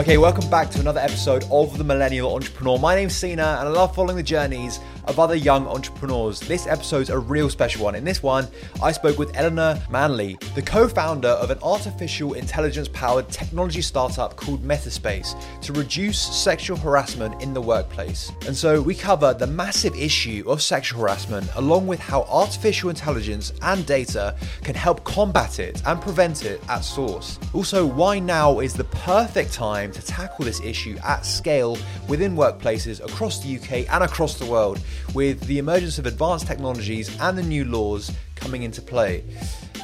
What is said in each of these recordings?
Okay, welcome back to another episode of The Millennial Entrepreneur. My name's Sina, and I love following the journeys of other young entrepreneurs. This episode's a real special one. In this one, I spoke with Eleanor Manley, the co founder of an artificial intelligence powered technology startup called Metta Space to reduce sexual harassment in the workplace. And so we cover the massive issue of sexual harassment, along with how artificial intelligence and data can help combat it and prevent it at source. Also, why now is the perfect time to tackle this issue at scale within workplaces across the UK and across the world with the emergence of advanced technologies and the new laws coming into play.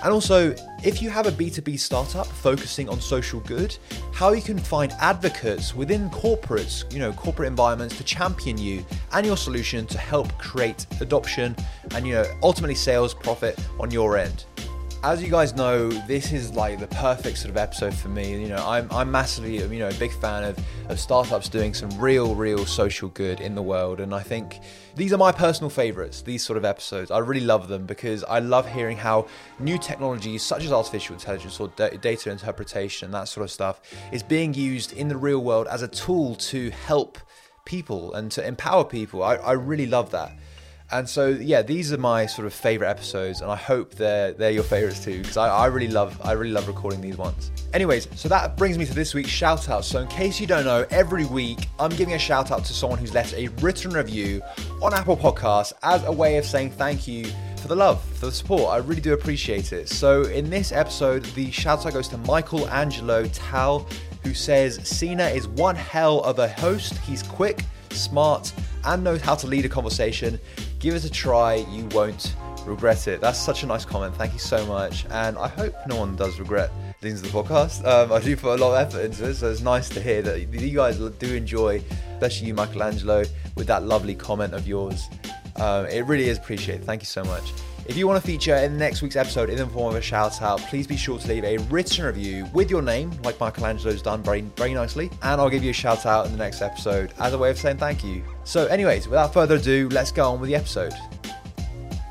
And also, if you have a B2B startup focusing on social good, how you can find advocates within corporates, you know, corporate environments to champion you and your solution to help create adoption and, you know, ultimately sales profit on your end as you guys know, this is like the perfect sort of episode for me. You know, I'm, I'm massively, you know, a big fan of, of startups doing some real, real social good in the world. And I think these are my personal favorites, these sort of episodes. I really love them because I love hearing how new technologies such as artificial intelligence or data interpretation, that sort of stuff, is being used in the real world as a tool to help people and to empower people. I, I really love that. And so, yeah, these are my sort of favorite episodes, and I hope they're they're your favorites too, because I, I really love I really love recording these ones. Anyways, so that brings me to this week's shout out. So, in case you don't know, every week I'm giving a shout out to someone who's left a written review on Apple Podcasts as a way of saying thank you for the love, for the support. I really do appreciate it. So, in this episode, the shout out goes to Michelangelo Tal, who says Sina is one hell of a host. He's quick, smart, and knows how to lead a conversation. Give it a try, you won't regret it. That's such a nice comment. Thank you so much. And I hope no one does regret listening to the podcast. Um, I do put a lot of effort into it, so it's nice to hear that you guys do enjoy, especially you, Michelangelo, with that lovely comment of yours. Um, it really is appreciated. Thank you so much. If you want to feature in next week's episode in the form of a shout out, please be sure to leave a written review with your name, like Michelangelo's done very, very nicely, and I'll give you a shout out in the next episode as a way of saying thank you. So, anyways, without further ado, let's go on with the episode.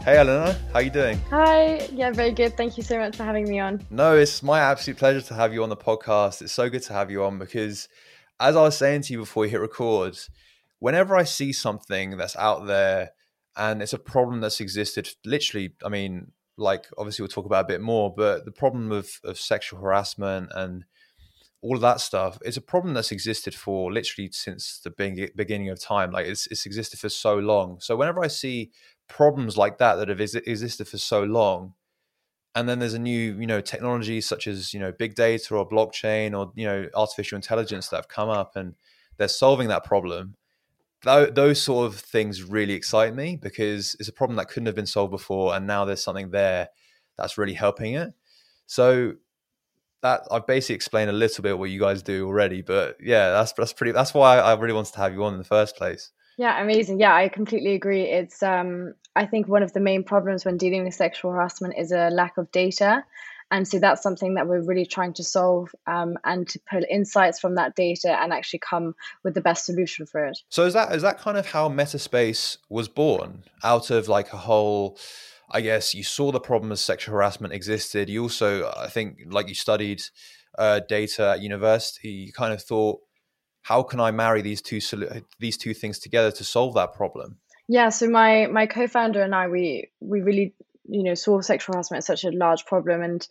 Hey Eleanor, how you doing? Hi, yeah, very good. Thank you so much for having me on. No, it's my absolute pleasure to have you on the podcast. It's so good to have you on because, as I was saying to you before we hit record, whenever I see something that's out there and it's a problem that's existed literally i mean like obviously we'll talk about a bit more but the problem of, of sexual harassment and all of that stuff is a problem that's existed for literally since the beginning of time. Like it's, it's existed for so long. So whenever i see problems like that that have existed for so long and then there's a new you know technology such as you know big data or blockchain or you know artificial intelligence that have come up and they're solving that problem those sort of things really excite me because it's a problem that couldn't have been solved before, and now there's something there that's really helping it. So that I've basically explained a little bit what you guys do already, but yeah, that's that's pretty. That's why I really wanted to have you on in the first place. Yeah, amazing. Yeah, I completely agree. It's um, I think one of the main problems when dealing with sexual harassment is a lack of data and so that's something that we're really trying to solve um, and to pull insights from that data and actually come with the best solution for it. So is that is that kind of how Metta Space was born out of like a whole I guess you saw the problem as sexual harassment existed. You also, I think, like you studied uh, data at university, you kind of thought, how can I marry these two these two things together to solve that problem? Yeah. So my my co-founder and I, we we really you know saw sexual harassment as such a large problem and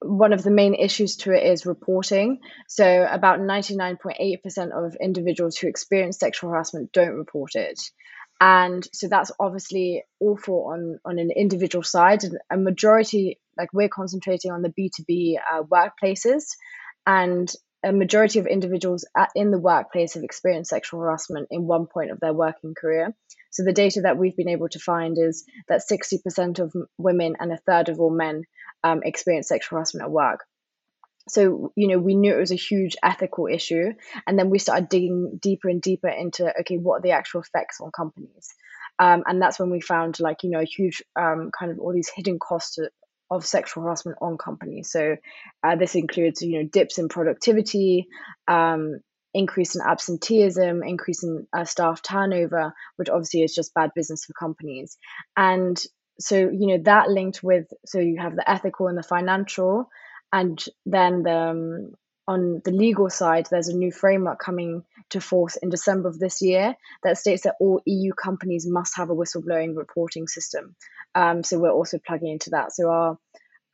one of the main issues to it is reporting. So, about 99.8% of individuals who experience sexual harassment don't report it. And so that's obviously awful on, on an individual side. And a majority, like we're concentrating on the B2B uh, workplaces, and a majority of individuals at, in the workplace have experienced sexual harassment in one point of their working career. So the data that we've been able to find is that 60% of women and a third of all men um, experience sexual harassment at work. So, you know, we knew it was a huge ethical issue. And then we started digging deeper and deeper into, okay, what are the actual effects on companies? Um, and that's when we found, like, you know, a huge um, kind of all these hidden costs of sexual harassment on companies. So uh, this includes, you know, dips in productivity, um, increase in absenteeism, increase in uh, staff turnover, which obviously is just bad business for companies. And so, you know, that linked with, so you have the ethical and the financial, and then the, um, on the legal side, there's a new framework coming to force in December of this year that states that all EU companies must have a whistleblowing reporting system. Um, so we're also plugging into that. So our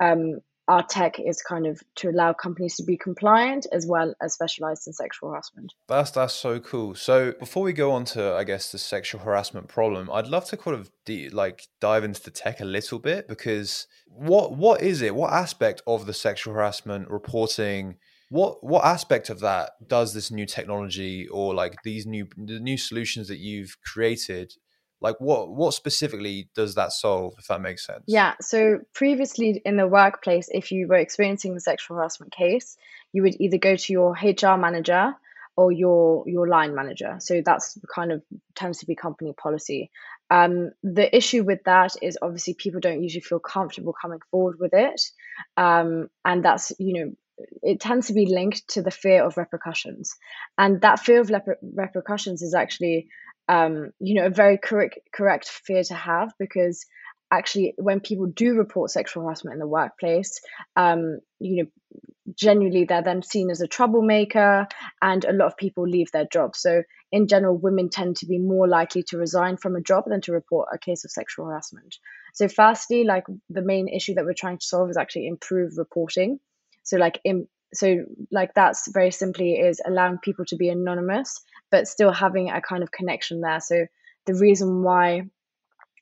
um, our tech is kind of to allow companies to be compliant as well as specialized in sexual harassment. That's that's so cool. So before we go on to I guess the sexual harassment problem, I'd love to kind of de- like dive into the tech a little bit because what what is it? What aspect of the sexual harassment reporting what what aspect of that does this new technology or like these new the new solutions that you've created like what what specifically does that solve if that makes sense? Yeah so previously in the workplace if you were experiencing a sexual harassment case you would either go to your hr manager or your your line manager. So that's kind of tends to be company policy. Um, the issue with that is obviously people don't usually feel comfortable coming forward with it. Um, and that's you know it tends to be linked to the fear of repercussions. And that fear of repercussions is actually um, you know a very correct correct fear to have because actually when people do report sexual harassment in the workplace um, you know genuinely they're then seen as a troublemaker and a lot of people leave their jobs. So in general women tend to be more likely to resign from a job than to report a case of sexual harassment. So firstly like the main issue that we're trying to solve is actually improve reporting so like in so like that's very simply is allowing people to be anonymous but still having a kind of connection there. So the reason why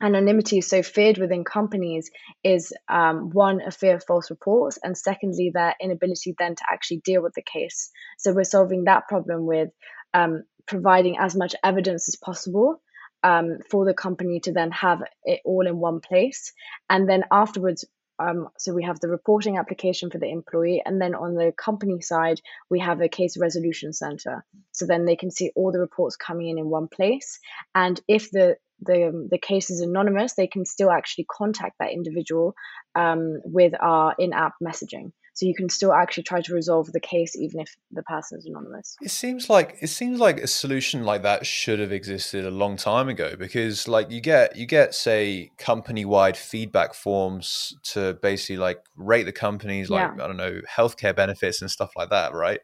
anonymity is so feared within companies is um, one a fear of false reports and secondly their inability then to actually deal with the case. So we're solving that problem with um, providing as much evidence as possible um, for the company to then have it all in one place. And then afterwards um, so we have the reporting application for the employee, and then on the company side, we have a case resolution center. So then they can see all the reports coming in in one place. And if the the, the case is anonymous, they can still actually contact that individual um, with our in-app messaging. So you can still actually try to resolve the case even if the person is anonymous. It seems like it seems like a solution like that should have existed a long time ago because like you get you get say company wide feedback forms to basically like rate the companies like yeah. I don't know healthcare benefits and stuff like that, right?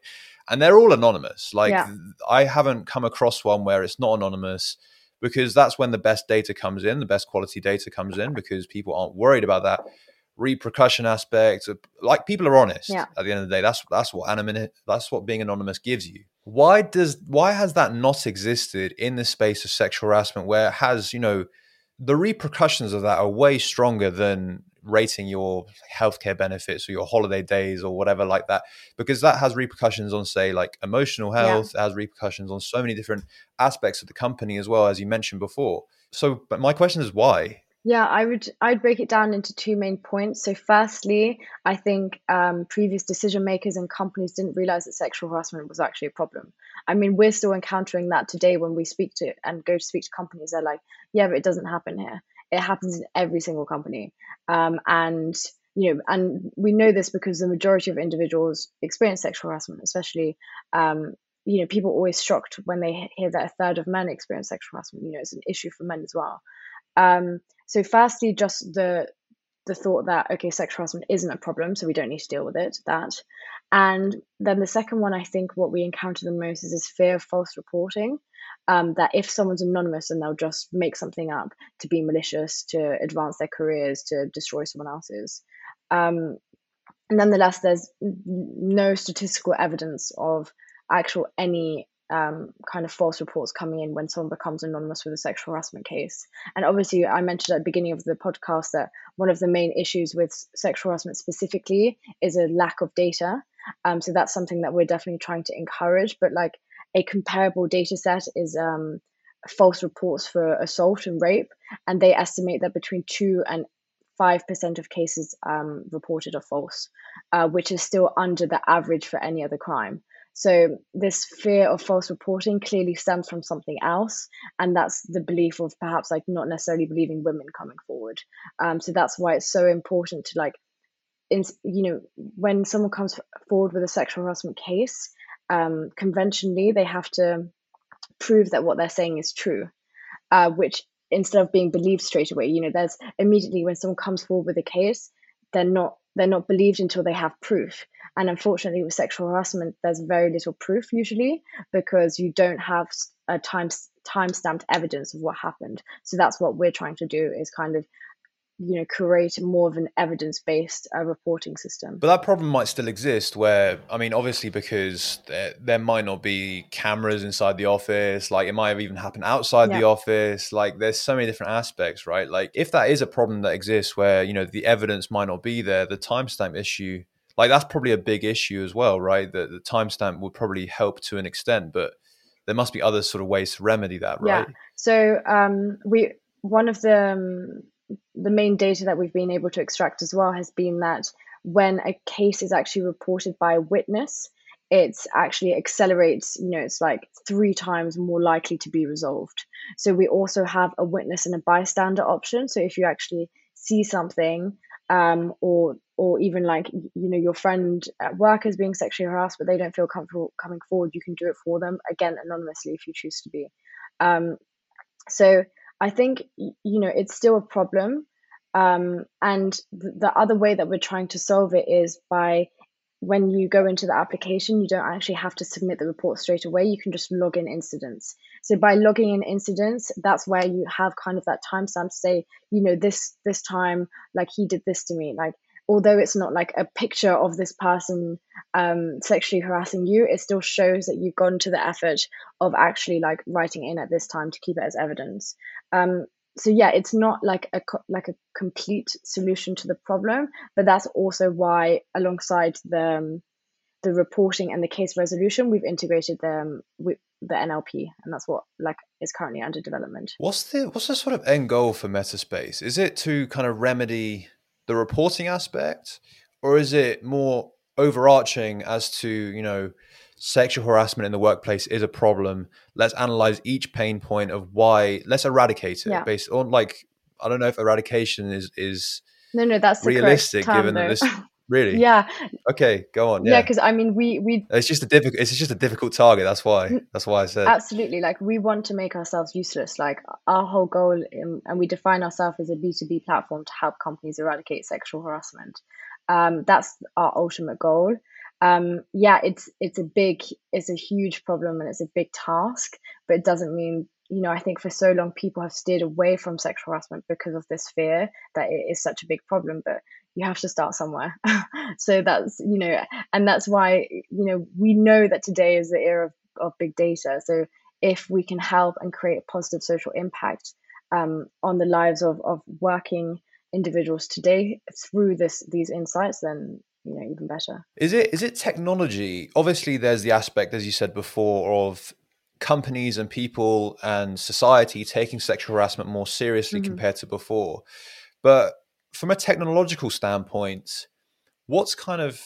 And they're all anonymous. Like yeah. I haven't come across one where it's not anonymous because that's when the best data comes in, the best quality data comes in because people aren't worried about that repercussion aspect. Like people are honest yeah. at the end of the day. That's that's what anonymous. That's what being anonymous gives you. Why does why has that not existed in the space of sexual harassment, where it has you know the repercussions of that are way stronger than rating your healthcare benefits or your holiday days or whatever like that because that has repercussions on say like emotional health yeah. it has repercussions on so many different aspects of the company as well as you mentioned before so but my question is why yeah, I would I'd break it down into two main points. So firstly, I think um, previous decision makers and companies didn't realize that sexual harassment was actually a problem. I mean, we're still encountering that today when we speak to and go to speak to companies. They're like, yeah, but it doesn't happen here. It happens in every single company, um, and you know, and we know this because the majority of individuals experience sexual harassment, especially. Um, you know, people always shocked when they hear that a third of men experience sexual harassment. You know, it's an issue for men as well. Um, so firstly, just the the thought that okay, sexual harassment isn't a problem, so we don't need to deal with it. That, and then the second one, I think what we encounter the most is this fear of false reporting. Um, that if someone's anonymous and they'll just make something up to be malicious, to advance their careers, to destroy someone else's. Um, nonetheless, there's no statistical evidence of actual any um, kind of false reports coming in when someone becomes anonymous with a sexual harassment case. And obviously, I mentioned at the beginning of the podcast that one of the main issues with sexual harassment specifically is a lack of data. Um, so that's something that we're definitely trying to encourage. But like a comparable data set is um, false reports for assault and rape, and they estimate that between two and 5% of cases um, reported are false, uh, which is still under the average for any other crime. So this fear of false reporting clearly stems from something else, and that's the belief of perhaps like not necessarily believing women coming forward. Um, so that's why it's so important to like, in, you know, when someone comes forward with a sexual harassment case, um, conventionally they have to prove that what they're saying is true, uh, which instead of being believed straight away, you know, there's immediately when someone comes forward with a case, they're not they're not believed until they have proof And unfortunately, with sexual harassment, there's very little proof usually because you don't have a time time stamped evidence of what happened. So that's what we're trying to do is kind of you know create more of an evidence based uh, reporting system but that problem might still exist where i mean obviously because there, there, might not be cameras inside the office like it might have even happened outside yeah. the office like there's so many different aspects right like if that is a problem that exists where you know the evidence might not be there the timestamp issue like that's probably a big issue as well right that the timestamp would probably help to an extent but there must be other sort of ways to remedy that right yeah so um we one of the um, the main data that we've been able to extract as well has been that when a case is actually reported by a witness, it's actually accelerates, you know, it's like three times more likely to be resolved. So we also have a witness and a bystander option. So if you actually see something, um, or or even like you know your friend at work is being sexually harassed, but they don't feel comfortable coming forward, you can do it for them again anonymously if you choose to be. Um, so I think you know it's still a problem, um, and th- the other way that we're trying to solve it is by when you go into the application, you don't actually have to submit the report straight away. You can just log in incidents. So by logging in incidents, that's where you have kind of that timestamp to say, you know, this this time, like he did this to me, like although it's not like a picture of this person um, sexually harassing you, it still shows that you've gone to the effort of actually like writing in at this time to keep it as evidence. Um, so yeah, it's not like a like a complete solution to the problem, but that's also why alongside the um, the reporting and the case resolution, we've integrated them the NLP, and that's what like is currently under development. What's the what's the sort of end goal for Metta Space? Is it to kind of remedy the reporting aspect, or is it more overarching as to you know sexual harassment in the workplace is a problem? Let's analyze each pain point of why. Let's eradicate it yeah. based on like I don't know if eradication is is no no that's realistic given that this really? Yeah. Okay go on yeah because yeah, i mean we we it's just a difficult it's just a difficult target that's why that's why i said. Absolutely like we want to make ourselves useless like our whole goal in, and we define ourselves as a b2b platform to help companies eradicate sexual harassment. Um, that's our ultimate goal. Um, yeah it's it's a big it's a huge problem and it's a big task but it doesn't mean you know, I think for so long people have steered away from sexual harassment because of this fear that it is such a big problem. But you have to start somewhere. so that's, you know, and that's why, you know, we know that today is the era of, of big data. So if we can help and create a positive social impact um, on the lives of, of working individuals today through this these insights, then you know even better. Is it is it technology? Obviously, there's the aspect, as you said before, of companies and people and society taking sexual harassment more seriously mm-hmm. compared to before. But from a technological standpoint, what's kind of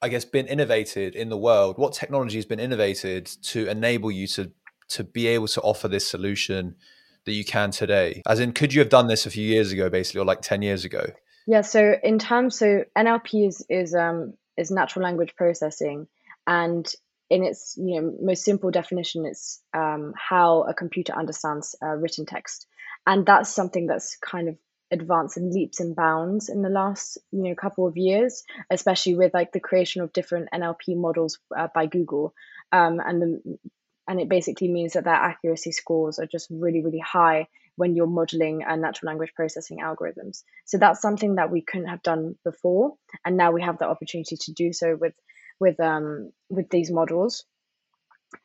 I guess been innovated in the world? What technology has been innovated to enable you to to be able to offer this solution that you can today? As in, could you have done this a few years ago, basically, or like ten years ago? Yeah. So in terms, so NLP is is um is natural language processing, and in its you know most simple definition, it's um, how a computer understands uh, written text, and that's something that's kind of advanced in leaps and bounds in the last you know couple of years, especially with like the creation of different NLP models uh, by Google, um, and the and it basically means that their accuracy scores are just really really high when you're modeling uh, natural language processing algorithms. So that's something that we couldn't have done before, and now we have the opportunity to do so with with um with these models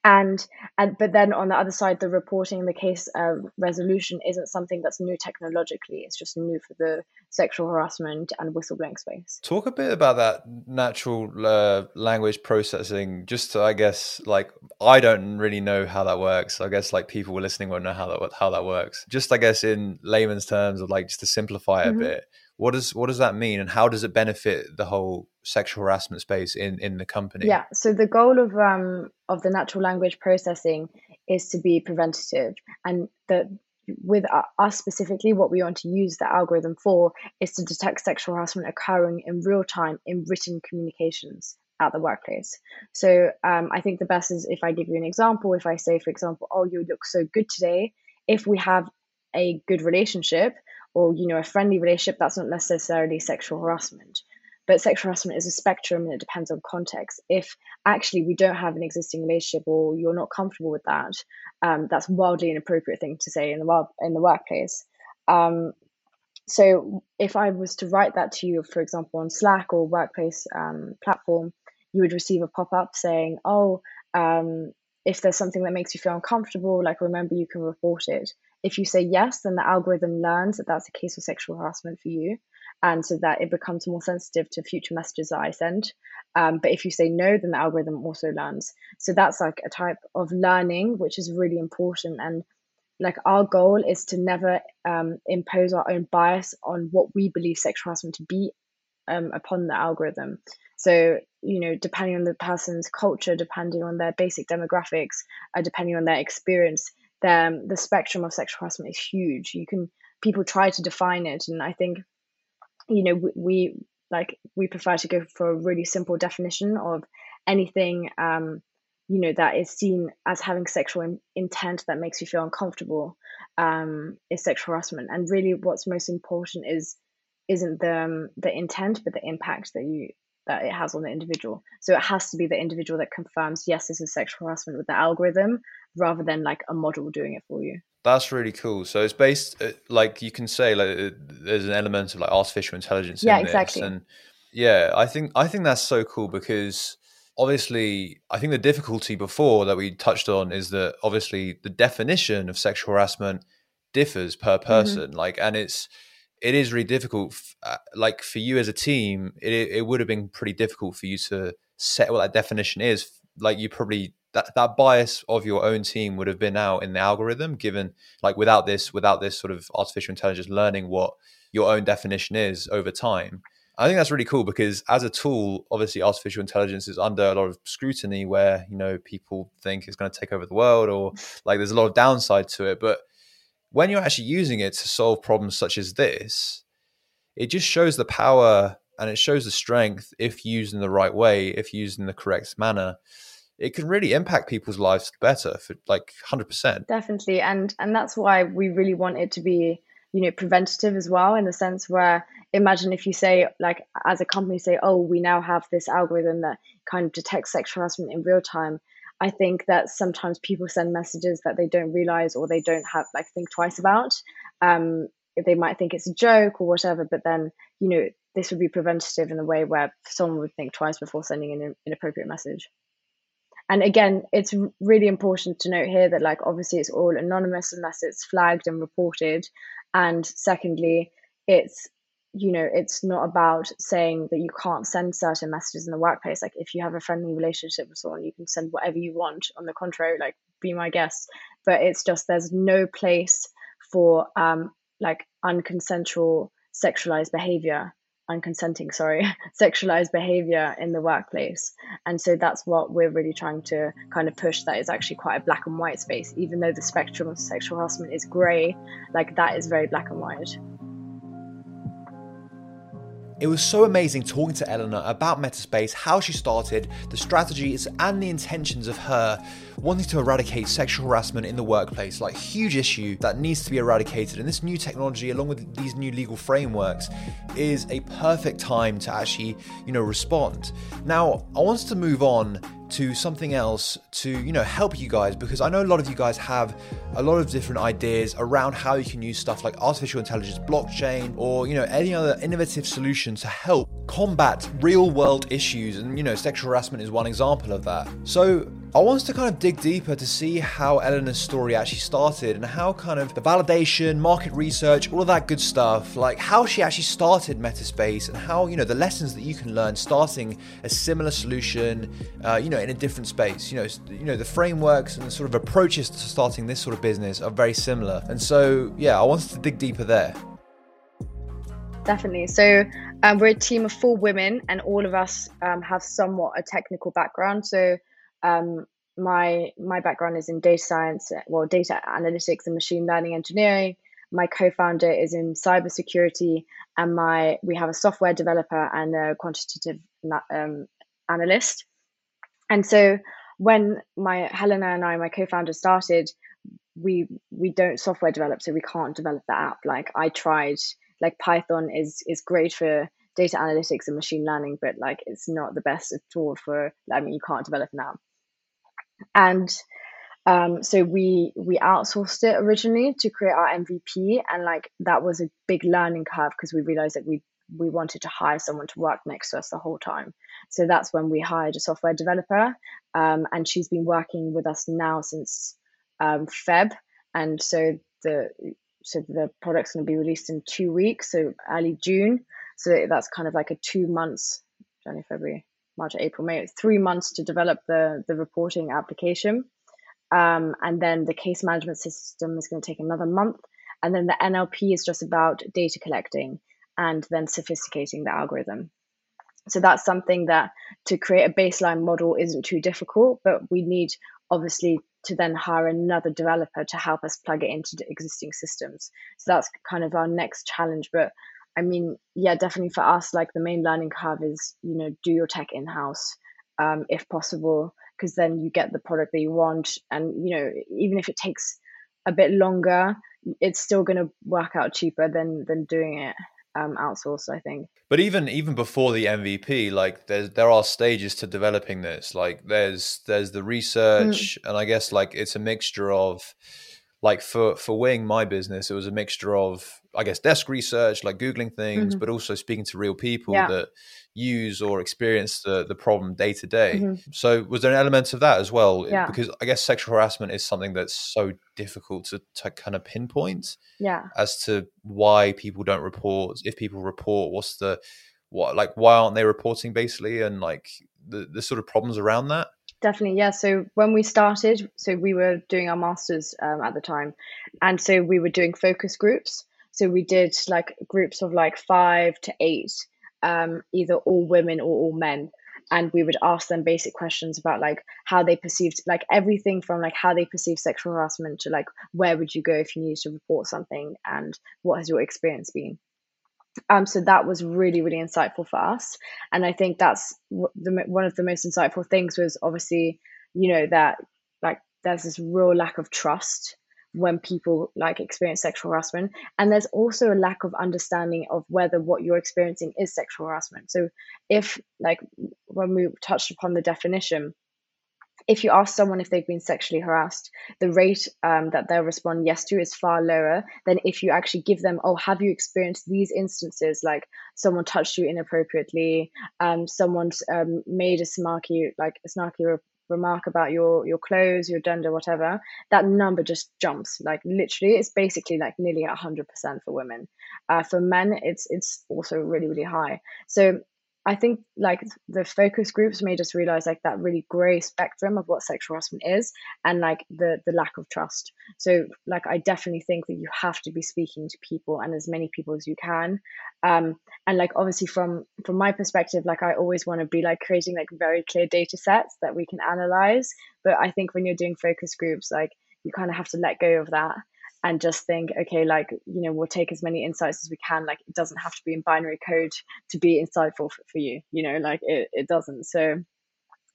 and and but then on the other side the reporting the case uh, resolution isn't something that's new technologically. It's just new for the sexual harassment and whistleblowing space. Talk a bit about that natural uh, language processing. Just to, i guess like i don't really know how that works. I guess like people were listening won't know how that how that works. Just i guess in layman's terms or like just to simplify it mm-hmm. a bit what does what does that mean and how does it benefit the whole sexual harassment space in in the company? Yeah so the goal of um of the natural language processing is to be preventative and the with us specifically what we want to use the algorithm for is to detect sexual harassment occurring in real time in written communications at the workplace. So um, i think the best is if i give you an example if i say for example oh you look so good today if we have a good relationship or you know a friendly relationship that's not necessarily sexual harassment but sexual harassment is a spectrum and it depends on context. If actually we don't have an existing relationship or you're not comfortable with that, um, that's wildly inappropriate thing to say in the in the workplace. Um, so if I was to write that to you, for example, on Slack or workplace um, platform, you would receive a pop up saying, "Oh, um, if there's something that makes you feel uncomfortable, like remember you can report it." If you say yes, then the algorithm learns that that's a case of sexual harassment for you, and so that it becomes more sensitive to future messages that I send. Um, but if you say no, then the algorithm also learns. So that's like a type of learning which is really important. And like our goal is to never um, impose our own bias on what we believe sexual harassment to be um, upon the algorithm. So, you know, depending on the person's culture, depending on their basic demographics, uh, depending on their experience, the, the spectrum of sexual harassment is huge. You can, people try to define it. And I think, you know, we, we like, we prefer to go for a really simple definition of anything, um, you know, that is seen as having sexual in, intent that makes you feel uncomfortable um, is sexual harassment. And really what's most important is, isn't the, um, the intent, but the impact that you, that it has on the individual. So it has to be the individual that confirms, yes, this is sexual harassment with the algorithm, rather than like a model doing it for you. That's really cool. So it's based, uh, like you can say, like uh, there's an element of like artificial intelligence. Yeah, exactly. And yeah, I think I think that's so cool because obviously, I think the difficulty before that we touched on is that obviously the definition of sexual harassment differs per mm-hmm. person. Mm-hmm. Like, and it's it is really difficult. Uh, like for you as a team, it it would have been pretty difficult for you to set what that definition is. Like you probably that that bias of your own team would have been out in the algorithm, given like without this without this sort of artificial intelligence learning what your own definition is over time. I think that's really cool because as a tool, obviously artificial intelligence is under a lot of scrutiny where, you know, people think it's going to take over the world or like there's a lot of downside to it. But when you're actually using it to solve problems such as this, it just shows the power and it shows the strength if used in the right way, if used in the correct manner. It can really impact people's lives better for like 100%. Definitely. And and that's why we really want it to be, you know, preventative as well in the sense where imagine if you say like as a company say, "Oh, we now have this algorithm that kind of detects sexual harassment in real time." I think that sometimes people send messages that they don't realize or they don't have like think twice about. Um, they might think it's a joke or whatever, but then you know this would be preventative in a way where someone would think twice before sending an inappropriate message. And again, it's really important to note here that like obviously it's all anonymous unless it's flagged and reported. And secondly, it's you know it's not about saying that you can't send certain messages in the workplace. Like if you have a friendly relationship with someone you can send whatever you want. On the contrary like be my guest. But it's just there's no place for um like unconsensual sexualized behavior unconsenting sorry sexualized behavior in the workplace. And so that's what we're really trying to kind of push that is actually quite a black and white space. Even though the spectrum of sexual harassment is gray like that is very black and white it was so amazing talking to Eleanor about Metta Space, how she started, the strategies and the intentions of her wanting to eradicate sexual harassment in the workplace, like huge issue that needs to be eradicated. And this new technology, along with these new legal frameworks, is a perfect time to actually, you know, respond. Now, I want to move on to something else to you know help you guys because I know a lot of you guys have a lot of different ideas around how you can use stuff like artificial intelligence, blockchain, or you know any other innovative solution to help combat real world issues and you know sexual harassment is one example of that. So I wanted to kind of dig deeper to see how Eleanor's story actually started and how kind of the validation, market research, all of that good stuff, like how she actually started Metta Space and how, you know, the lessons that you can learn starting a similar solution, uh, you know, in a different space. You know, you know, the frameworks and the sort of approaches to starting this sort of business are very similar. And so, yeah, I wanted to dig deeper there. Definitely. So um, we're a team of four women, and all of us um, have somewhat a technical background. So um, my my background is in data science, well, data analytics and machine learning engineering. My co-founder is in cybersecurity, and my we have a software developer and a quantitative um, analyst. And so when my Helena and I, my co-founder, started, we we don't software develop, so we can't develop the app. Like I tried, like Python is is great for data analytics and machine learning, but like it's not the best tool for. I mean, you can't develop now. And um, so we we outsourced it originally to create our MVP, and like that was a big learning curve because we realized that we we wanted to hire someone to work next to us the whole time. So that's when we hired a software developer, um, and she's been working with us now since um, Feb, and so the so the product's going to be released in two weeks, so early June. So that's kind of like a two months, January, February, March, April, May, three months to develop the the reporting application. Um, and then the case management system is going to take another month. And then the NLP is just about data collecting and then sophisticating the algorithm. So that's something that to create a baseline model isn't too difficult, but we need obviously to then hire another developer to help us plug it into the existing systems. So that's kind of our next challenge. But I mean, yeah, definitely for us, like the main learning curve is, you know, do your tech in house um, if possible because then you get the product that you want. And you know even if it takes a bit longer it's still going to work out cheaper than than doing it um, outsourced i think. But even even before the mvp like there's there are stages to developing this. Like there's there's the research mm. and i guess like it's a mixture of like for for wing my business it was a mixture of i guess desk research like googling things mm-hmm. but also speaking to real people yeah. that use or experience the, the problem day to day. Mm-hmm. So was there an element of that as well? Yeah. Because I guess sexual harassment is something that's so difficult to, to kind of pinpoint. Yeah. As to why people don't report. If people report, what's the what like why aren't they reporting basically and like the, the sort of problems around that? Definitely, yeah. So when we started, so we were doing our masters um, at the time, and so we were doing focus groups. So we did like groups of like five to eight, um, either all women or all men and we would ask them basic questions about like how they perceived like everything from like how they perceive sexual harassment to like where would you go if you needed to report something and what has your experience been um so that was really really insightful for us. And i think that's the, one of the most insightful things was obviously you know that like there's this real lack of trust when people like experience sexual harassment. And there's also a lack of understanding of whether what you're experiencing is sexual harassment. So if like when we touched upon the definition if you ask someone if they've been sexually harassed, the rate um, that they'll respond yes to is far lower than if you actually give them, oh, have you experienced these instances like someone touched you inappropriately, um, someone's um, made a snarky like a snarky remark about your your clothes, your gender, whatever, that number just jumps. Like literally, it's basically like nearly hundred percent for women. Uh, for men, it's it's also really really high. So I think like the focus groups made us realize like that really gray spectrum of what sexual harassment is and like the the lack of trust. So like I definitely think that you have to be speaking to people and as many people as you can. Um, and like obviously from from my perspective, like I always want to be like creating like very clear data sets that we can analyze. But I think when you're doing focus groups, like you kind of have to let go of that and just think okay like you know we'll take as many insights as we can. Like it doesn't have to be in binary code to be insightful for, for you you know like it, it doesn't. So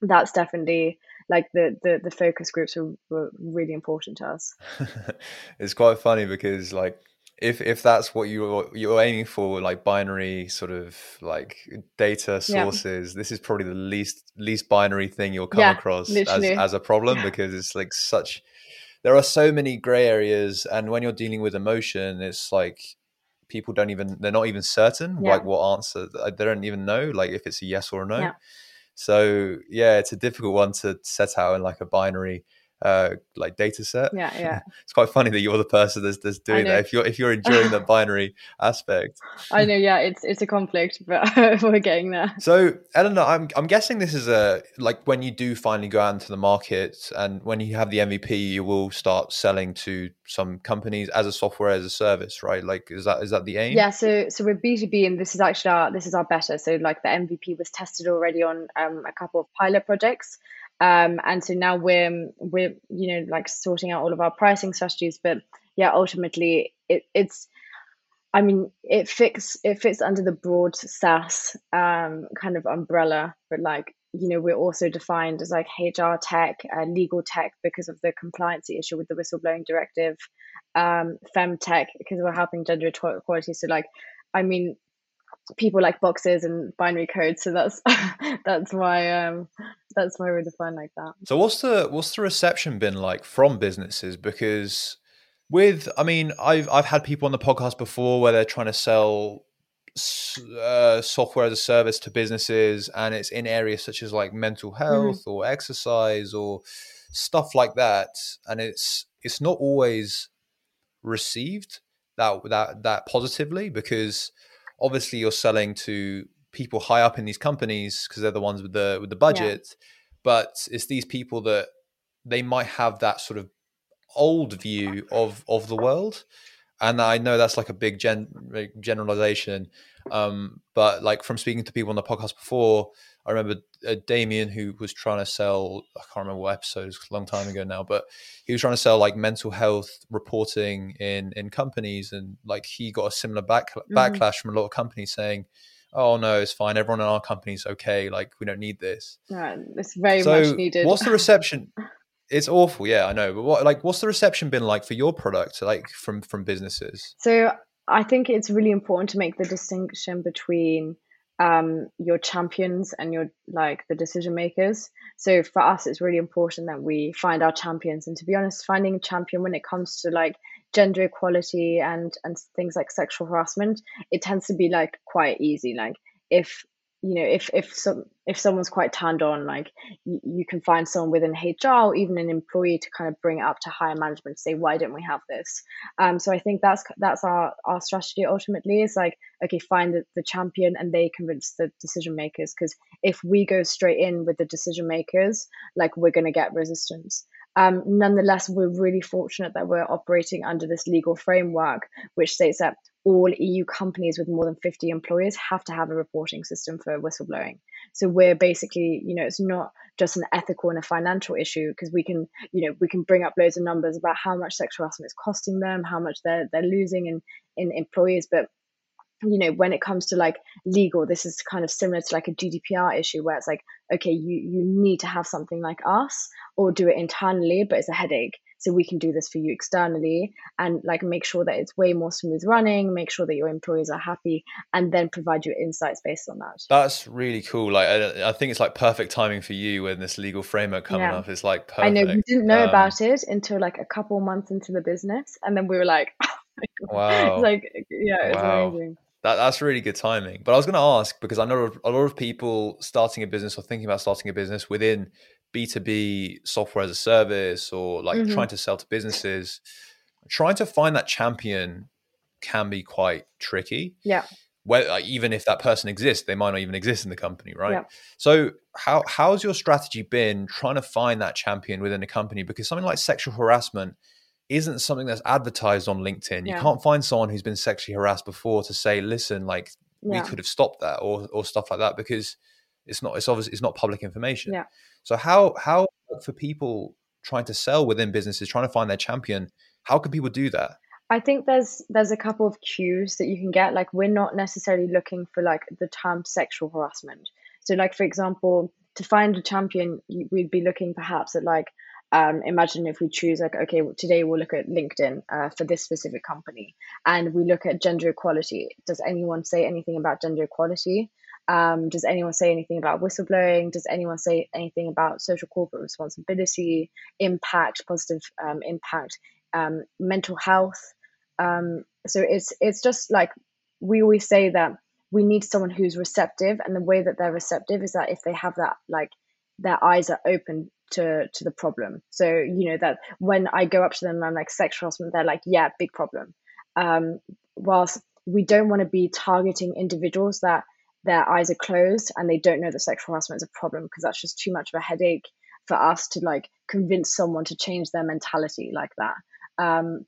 that's definitely like the the, the focus groups were, were really important to us. It's quite funny because like if if that's what you're you're aiming for like binary sort of like data sources yeah. this is probably the least least binary thing you'll come yeah, across as, as a problem because it's like such there are so many gray areas and when you're dealing with emotion it's like people don't even they're not even certain yeah. like what answer uh, they don't even know like if it's a yes or a no yeah. so yeah it's a difficult one to set out in like a binary uh, like data set. Yeah, yeah. it's quite funny that you're the person that's, that's doing that. If you're if you're enjoying the binary aspect, I know. Yeah, it's it's a conflict, but we're getting there. So, Eleanor, I'm I'm guessing this is a like when you do finally go out into the market and when you have the MVP, you will start selling to some companies as a software as a service, right? Like, is that is that the aim? Yeah. So so we're B two B, and this is actually our this is our beta. So like the MVP was tested already on um, a couple of pilot projects um, and so now we're we're you know like sorting out all of our pricing strategies but yeah ultimately it, it's i mean it fits it fits under the broad SaaS um, kind of umbrella but like you know we're also defined as like hr tech uh, legal tech because of the compliancy issue with the whistleblowing directive um, fem tech because we're helping gender equality. So like i mean people like boxes and binary codes so that's that's why um that's why we're defined like that so what's the what's the reception been like from businesses because with i mean i've i've had people on the podcast before where they're trying to sell uh, software as a service to businesses and it's in areas such as like mental mm-hmm. health mm-hmm. or exercise or stuff like that and it's it's not always received that that that positively because obviously you're selling to people high up in these companies because they're the ones with the with the budget yeah. but it's these people that they might have that sort of old view of of the world and i know that's like a big gen generalization um, but like from speaking to people on the podcast before I remember uh, Damien who was trying to sell I can't remember what episode a long time ago now but he was trying to sell like mental health reporting in in companies and like he got a similar back mm-hmm. backlash from a lot of companies saying oh no it's fine. Everyone in our company's okay. Like we don't need this. Yeah, it's very so much needed. what's the reception? It's awful. Yeah i know but what like what's the reception been like for your product like from from businesses? So i think it's really important to make the distinction between um, your champions and your like the decision makers. So for us, it's really important that we find our champions. And to be honest, finding a champion when it comes to like gender equality and and things like sexual harassment, it tends to be like quite easy. Like if you know if if some if someone's quite turned on like you, you can find someone within hr or even an employee to kind of bring it up to higher management to say why don't we have this? Um so i think that's that's our our strategy ultimately is like okay find the, the champion and they convince the decision makers. Because if we go straight in with the decision makers like we're going to get resistance. Um, nonetheless, we're really fortunate that we're operating under this legal framework, which states that all EU companies with more than 50 employees have to have a reporting system for whistleblowing. So we're basically, you know, it's not just an ethical and a financial issue because we can, you know, we can bring up loads of numbers about how much sexual harassment is costing them, how much they're they're losing in in employees, but you know when it comes to like legal this is kind of similar to like a gdpr issue where it's like okay you you need to have something like us or do it internally but it's a headache so we can do this for you externally and like make sure that it's way more smooth running make sure that your employees are happy and then provide you insights based on that that's really cool like i, I think it's like perfect timing for you when this legal framework coming yeah. up is like perfect. i know we didn't know um, about it until like a couple months into the business and then we were like oh wow like yeah it's wow. amazing that, that's really good timing. But I was going to ask because I know a lot of people starting a business or thinking about starting a business within B2B software as a service or like mm-hmm. trying to sell to businesses, trying to find that champion can be quite tricky. Yeah. Where, like, even if that person exists, they might not even exist in the company, right? Yeah. So, how how's your strategy been trying to find that champion within a company? Because something like sexual harassment isn't something that's advertised on LinkedIn. Yeah. You can't find someone who's been sexually harassed before to say, "Listen, like yeah. we could have stopped that," or or stuff like that, because it's not. It's obviously it's not public information. Yeah. So how how for people trying to sell within businesses, trying to find their champion, how can people do that? I think there's there's a couple of cues that you can get. Like we're not necessarily looking for like the term sexual harassment. So like for example, to find a champion, we'd be looking perhaps at like um, imagine if we choose like okay today we'll look at linkedin uh, for this specific company and we look at gender equality does anyone say anything about gender equality um, does anyone say anything about whistleblowing does anyone say anything about social corporate responsibility impact positive um, impact um, mental health um, so it's it's just like we always say that we need someone who's receptive and the way that they're receptive is that if they have that like their eyes are open to to the problem. So you know that when I go up to them and I'm like sexual harassment, they're like, yeah, big problem. Um, whilst we don't want to be targeting individuals that their eyes are closed and they don't know that sexual harassment is a problem because that's just too much of a headache for us to like convince someone to change their mentality like that. Um,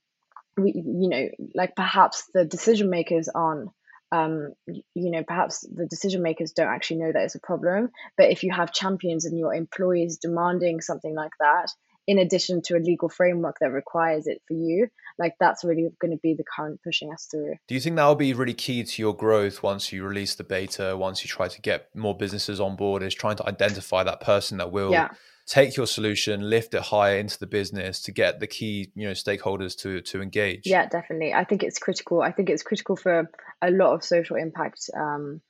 we, you know, like perhaps the decision makers aren't um, you know, perhaps the decision makers don't actually know that it's a problem. But if you have champions and your employees demanding something like that, in addition to a legal framework that requires it for you, like that's really going to be the current pushing us through. Do you think that will be really key to your growth once you release the beta, once you try to get more businesses on board, is trying to identify that person that will. Yeah take your solution, lift it higher into the business to get the key, you know, stakeholders to to engage. Yeah, definitely. I think it's critical. I think it's critical for a lot of social impact um,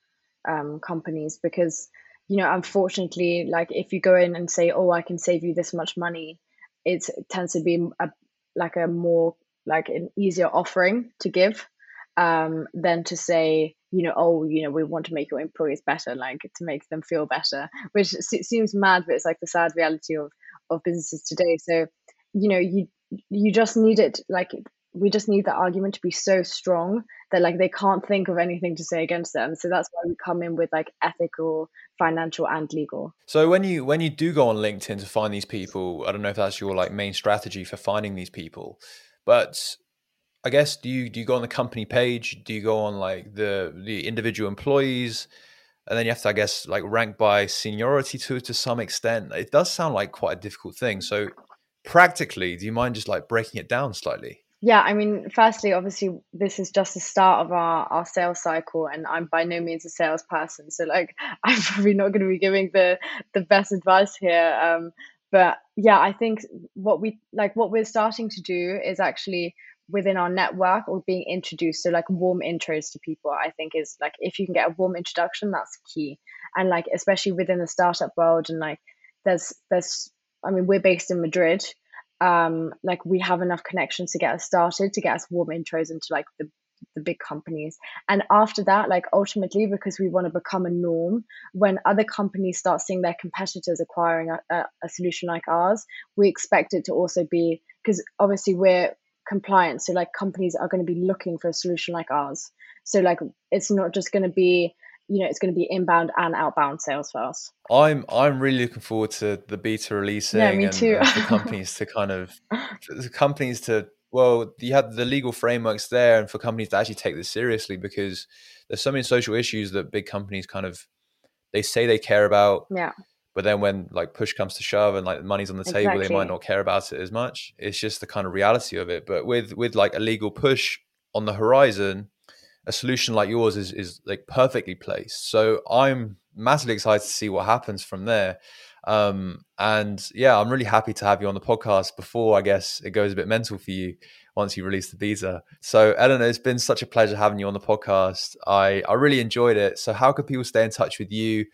um, companies because you know, unfortunately, like if you go in and say, "Oh, I can save you this much money," it tends to be a like a more like an easier offering to give um, than to say, you know, oh, you know, we want to make your employees better, like to make them feel better, which seems mad, but it's like the sad reality of of businesses today. So, you know, you you just need it like we just need the argument to be so strong that like they can't think of anything to say against them so that's why we come in with like ethical financial and legal so when you when you do go on linkedin to find these people i don't know if that's your like main strategy for finding these people but I guess do you do you go on the company page? Do you go on like the the individual employees? And then you have to, I guess, like rank by seniority to to some extent. It does sound like quite a difficult thing. So practically, do you mind just like breaking it down slightly? Yeah, I mean, firstly, obviously, this is just the start of our, our sales cycle, and I'm by no means a salesperson, so like, I'm probably not going to be giving the the best advice here. Um, but yeah, I think what we like, what we're starting to do is actually within our network or being introduced so like warm intros to people i think is like if you can get a warm introduction that's key. And like especially within the startup world and like there's there's i mean we're based in madrid um like we have enough connections to get us started to get us warm intros into like the the big companies and after that like ultimately because we want to become a norm when other companies start seeing their competitors acquiring a, a, a solution like ours we expect it to also be because obviously we're compliant So like companies are going to be looking for a solution like ours. So like it's not just going to be you know it's going to be inbound and outbound sales for us. I'm I'm really looking forward to the beta releasing yeah, me and, too. and for companies to kind of the companies to well you have the legal frameworks there and for companies to actually take this seriously because there's so many social issues that big companies kind of they say they care about yeah but then when like push comes to shove and like money's on the table, they might not care about it as much. It's just the kind of reality of it. But with with like a legal push on the horizon, a solution like yours is is like perfectly placed. So I'm massively excited to see what happens from there. Um, and yeah, I'm really happy to have you on the podcast before I guess it goes a bit mental for you once you release the beta. So Eleanor, it's been such a pleasure having you on the podcast. I I really enjoyed it. So how could people stay in touch with you?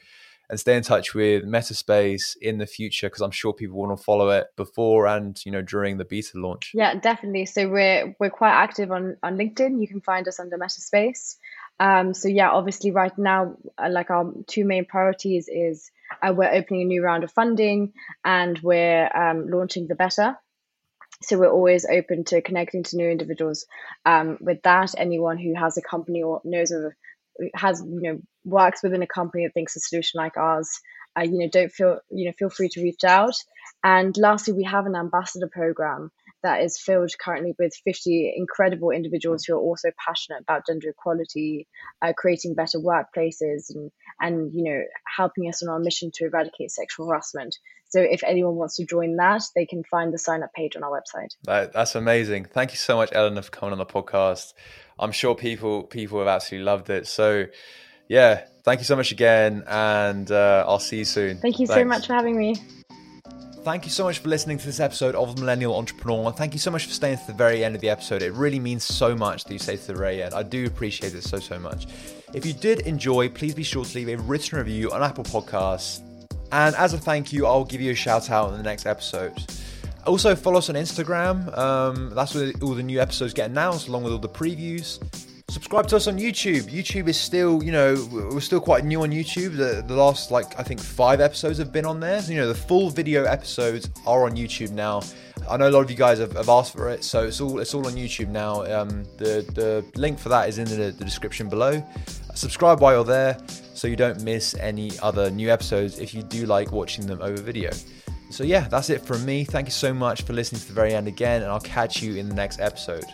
and stay in touch with Metta Space in the future because I'm sure people want to follow it before and you know during the beta launch. Yeah, definitely. So we're we're quite active on on LinkedIn. You can find us under Metta Space. Um, so yeah, obviously right now, uh, like our two main priorities is uh, we're opening a new round of funding and we're um, launching the beta. So we're always open to connecting to new individuals. Um, with that, anyone who has a company or knows of has you know works within a company that thinks a solution like ours uh, you know don't feel you know feel free to reach out and lastly we have an ambassador program that is filled currently with 50 incredible individuals who are also passionate about gender equality uh, creating better workplaces and and you know helping us on our mission to eradicate sexual harassment so if anyone wants to join that they can find the sign up page on our website that, that's amazing thank you so much eleanor for coming on the podcast I'm sure people people have absolutely loved it. So yeah, thank you so much again, and uh, I'll see you soon. Thank you Thanks. so much for having me. Thank you so much for listening to this episode of The Millennial Entrepreneur. Thank you so much for staying to the very end of the episode. It really means so much that you stay to the very end. I do appreciate it so, so much. If you did enjoy, please be sure to leave a written review on Apple Podcasts. And as a thank you, I'll give you a shout out in the next episode. Also, follow us on Instagram. Um, that's where all the new episodes get announced, along with all the previews. Subscribe to us on YouTube. YouTube is still, you know, we're still quite new on YouTube. The, the last, like, I think five episodes have been on there. So, you know, the full video episodes are on YouTube now. I know a lot of you guys have, have asked for it, so it's all it's all on YouTube now. Um, the the link for that is in the, the description below. Subscribe while you're there, so you don't miss any other new episodes. If you do like watching them over video. So, yeah, that's it from me. Thank you so much for listening to the very end again, and I'll catch you in the next episode.